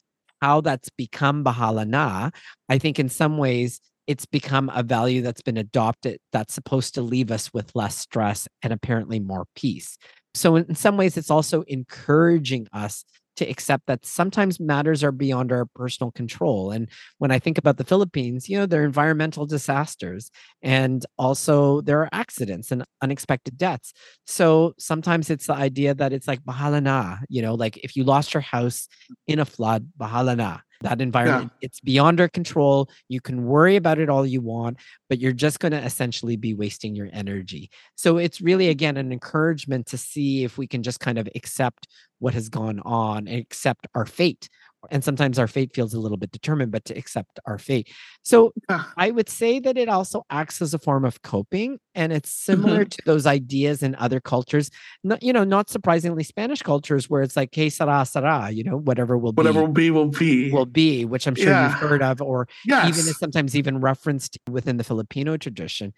how that's become Bahala na, I think in some ways it's become a value that's been adopted that's supposed to leave us with less stress and apparently more peace. So, in some ways, it's also encouraging us to accept that sometimes matters are beyond our personal control. And when I think about the Philippines, you know, there are environmental disasters and also there are accidents and unexpected deaths. So sometimes it's the idea that it's like bahala na, you know, like if you lost your house in a flood, bahala na. That environment, it's beyond our control. You can worry about it all you want, but you're just going to essentially be wasting your energy. So it's really, mm-hmm. again, an encouragement to see if we can just kind of accept what has gone on and accept our fate. And sometimes our fate feels a little bit determined, but to accept our fate. So I would say that it also acts as a form of coping, and it's similar mm-hmm. to those ideas in other cultures. Not, you know, not surprisingly, Spanish cultures where it's like "que sera sera," you know, whatever will whatever be will be will be. will be, which I'm sure Yeah. you've heard of, or yes. even is sometimes even referenced within the Filipino tradition.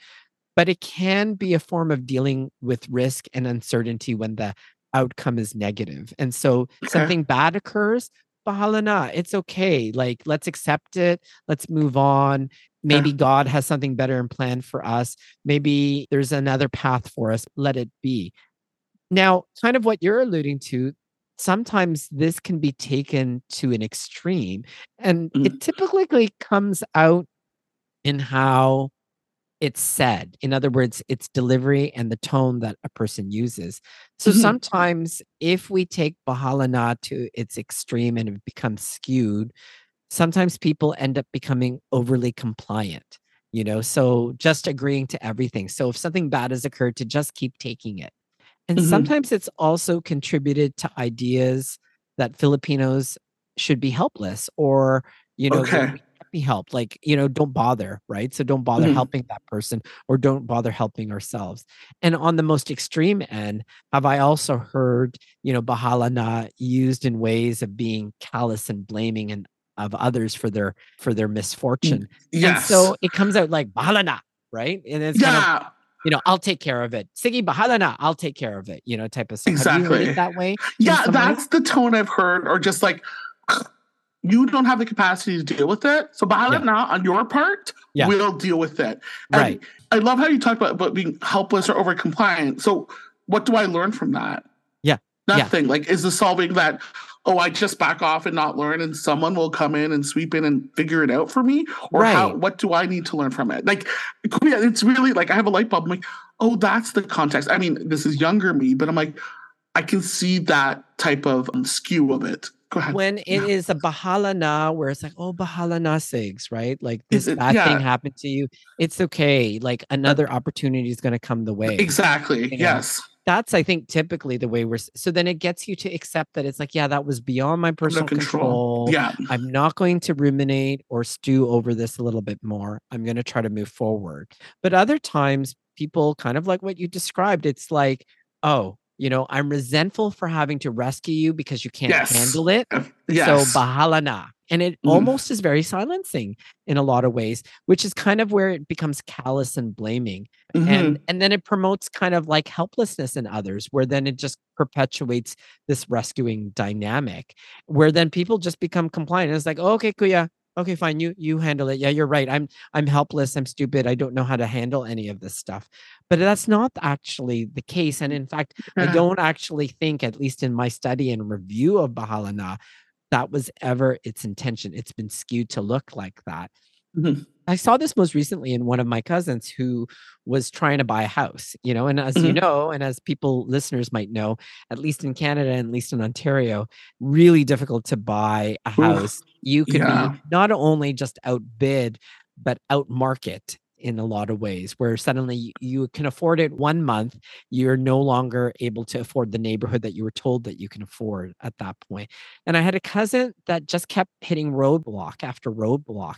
but it can be a form of dealing with risk and uncertainty when the outcome is negative. And so Okay. something bad occurs, bahala na, it's okay. Like let's accept it, let's move on. Maybe God has something better in plan for us. Maybe there's another path for us. Let it be. Now, kind of what you're alluding to, sometimes this can be taken to an extreme, and Mm. it typically comes out in how it's said. In other words, its delivery and the tone that a person uses. So Mhm. sometimes if we take Bahala na to its extreme and it becomes skewed, sometimes people end up becoming overly compliant, you know, so just agreeing to everything. So if something bad has occurred, to just keep taking it. And Mhm. sometimes it's also contributed to ideas that Filipinos should be helpless or, you know, Okay. Be helped. Like, you know, don't bother, right? So don't bother Mhm. helping that person or don't bother helping ourselves. And on the most extreme end, have I also heard, you know, bahala na used in ways of being callous and blaming and of others for their for their misfortune. And Yes. so it comes out like bahala na, right? And it's kind of yeah. you know, I'll take care of it. Sige, bahala na. I'll take care of it. You know, type of stuff. Have you heard Exactly. that way? Yeah, that's the tone I've heard, or just like you don't have the capacity to deal with it. So behind Yeah. on your part, Yeah. we'll deal with it. And Right. I love how you talk about, about being helpless or over compliant. So what do I learn from that? Yeah. Yeah. Nothing. Like is the solving that, oh, I just back off and not learn and someone will come in and sweep in and figure it out for me? Or how Right. what do I need to learn from it? Like it's really like I have a light bulb. I'm like, oh, that's the context. I mean, this is younger me, but I'm like, I can see that type of um, skew of it. When it Yeah. is a bahala na, where it's like, oh, bahala na sigs, right? Like this it- bad yeah. thing happened to you. It's okay. Like another opportunity is going to come the way. Exactly. know, yes. That's, I think, typically the way we're. So then it gets you to accept that it's like, yeah, that was beyond my personal control. Yeah. I'm not going to ruminate or stew over this a little bit more. I'm going to try to move forward. But other times, people kind of like what you described, it's like, oh, you know, I'm resentful for having to rescue you because you can't Yes. handle it. Yes. So bahala na. And it Mhm. almost is very silencing in a lot of ways, which is kind of where it becomes callous and blaming. Mhm. And and then it promotes kind of like helplessness in others, where then it just perpetuates this rescuing dynamic, where then people just become compliant. It's like, oh, okay, kuya, okay, fine, you you handle it. Yeah, you're right. I'm I'm helpless. I'm stupid. I don't know how to handle any of this stuff. But that's not actually the case. And mm, in fact, I don't actually think, at least in my study and review of Bahala na, that was ever its intention. It's been skewed to look like that. Mhm. I saw this most recently in one of my cousins who was trying to buy a house, you know, and as you Mhm. know, and as people listeners might know, at least in Canada and at least in Ontario, really difficult to buy a house. You could yeah. be not only just outbid, but outmarket in a lot of ways, where suddenly you, you can afford it one month, you're no longer able to afford the neighborhood that you were told that you can afford at that point. And I had a cousin that just kept hitting roadblock after roadblock.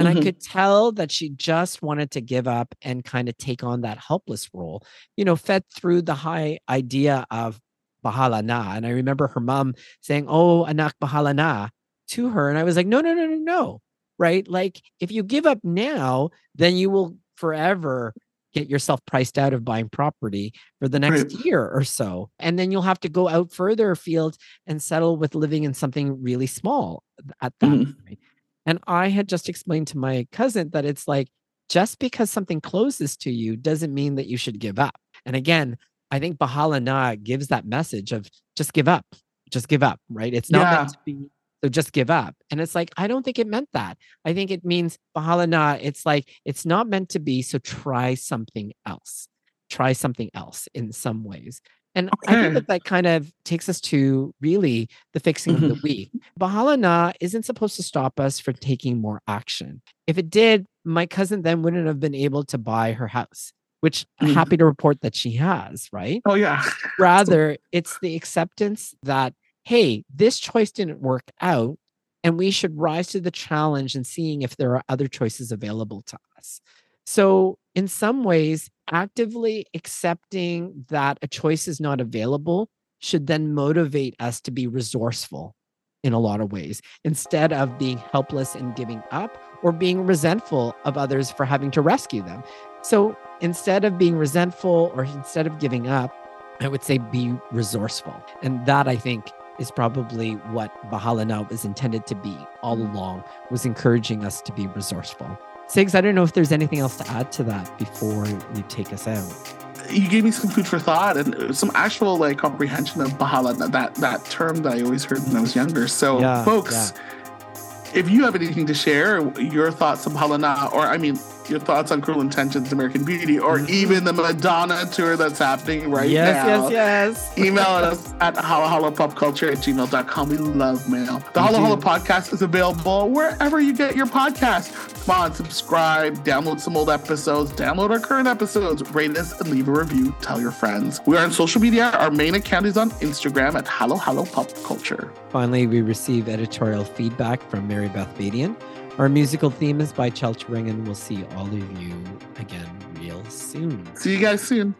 And I Mhm. could tell that she just wanted to give up and kind of take on that helpless role, you know, fed through the high idea of bahala na. And I remember her mom saying, Oh, anak bahala na to her. And I was like, No, no, no, no, no. Right. Like if you give up now, then you will forever get yourself priced out of buying property for the next Right. year or so. And then you'll have to go out further afield and settle with living in something really small at that Mhm. point. And I had just explained to my cousin that it's like just because something closes to you doesn't mean that you should give up. And again, I think Bahala Na gives that message of just give up, just give up, right? It's not meant to be, so just give up. And it's like, I don't think it meant that. I think it means Bahala Na, it's like, it's not meant to be, so try something else. Try something else in some ways. And I think that that kind of takes us to really the fixing of the week. Bahala Na isn't supposed to stop us from taking more action. If it did, my cousin then wouldn't have been able to buy her house, which I'm Mhm. happy to report that she has, right? Oh yeah. <laughs> Rather, it's the acceptance that, hey, this choice didn't work out, and we should rise to the challenge and seeing if there are other choices available to us. So, in some ways, actively accepting that a choice is not available should then motivate us to be resourceful in a lot of ways instead of being helpless and giving up or being resentful of others for having to rescue them. So, instead of being resentful or instead of giving up, I would say be resourceful. And that I think is probably what Now was intended to be all mm. along, was encouraging us to be resourceful. Sigs, I don't know if there's anything else to add to that before you take us out. You gave me some food for thought and some actual like comprehension of Bahala, that that term that I always heard when I was younger. So, Yeah, folks, if you have anything to share, your thoughts on Bahala or I mean, your thoughts on Cruel Intentions, American Beauty, or Mhm. even the Madonna tour that's happening right yes, now. yes, yes. Yes. Email us at halohalopopculture at gmail.com. We love mail. The We Halo. Halo podcast is available wherever you get your podcast. Come on, subscribe, download some old episodes, download our current episodes, rate us, and leave a review. Tell your friends. We are on social media. Our main account is on Instagram at Halo Halo Pop Culture. Finally, we receive editorial feedback from Mary Beth Badian. Our musical theme is by Chelch Ring, and we'll see all of you again real soon. See you guys soon.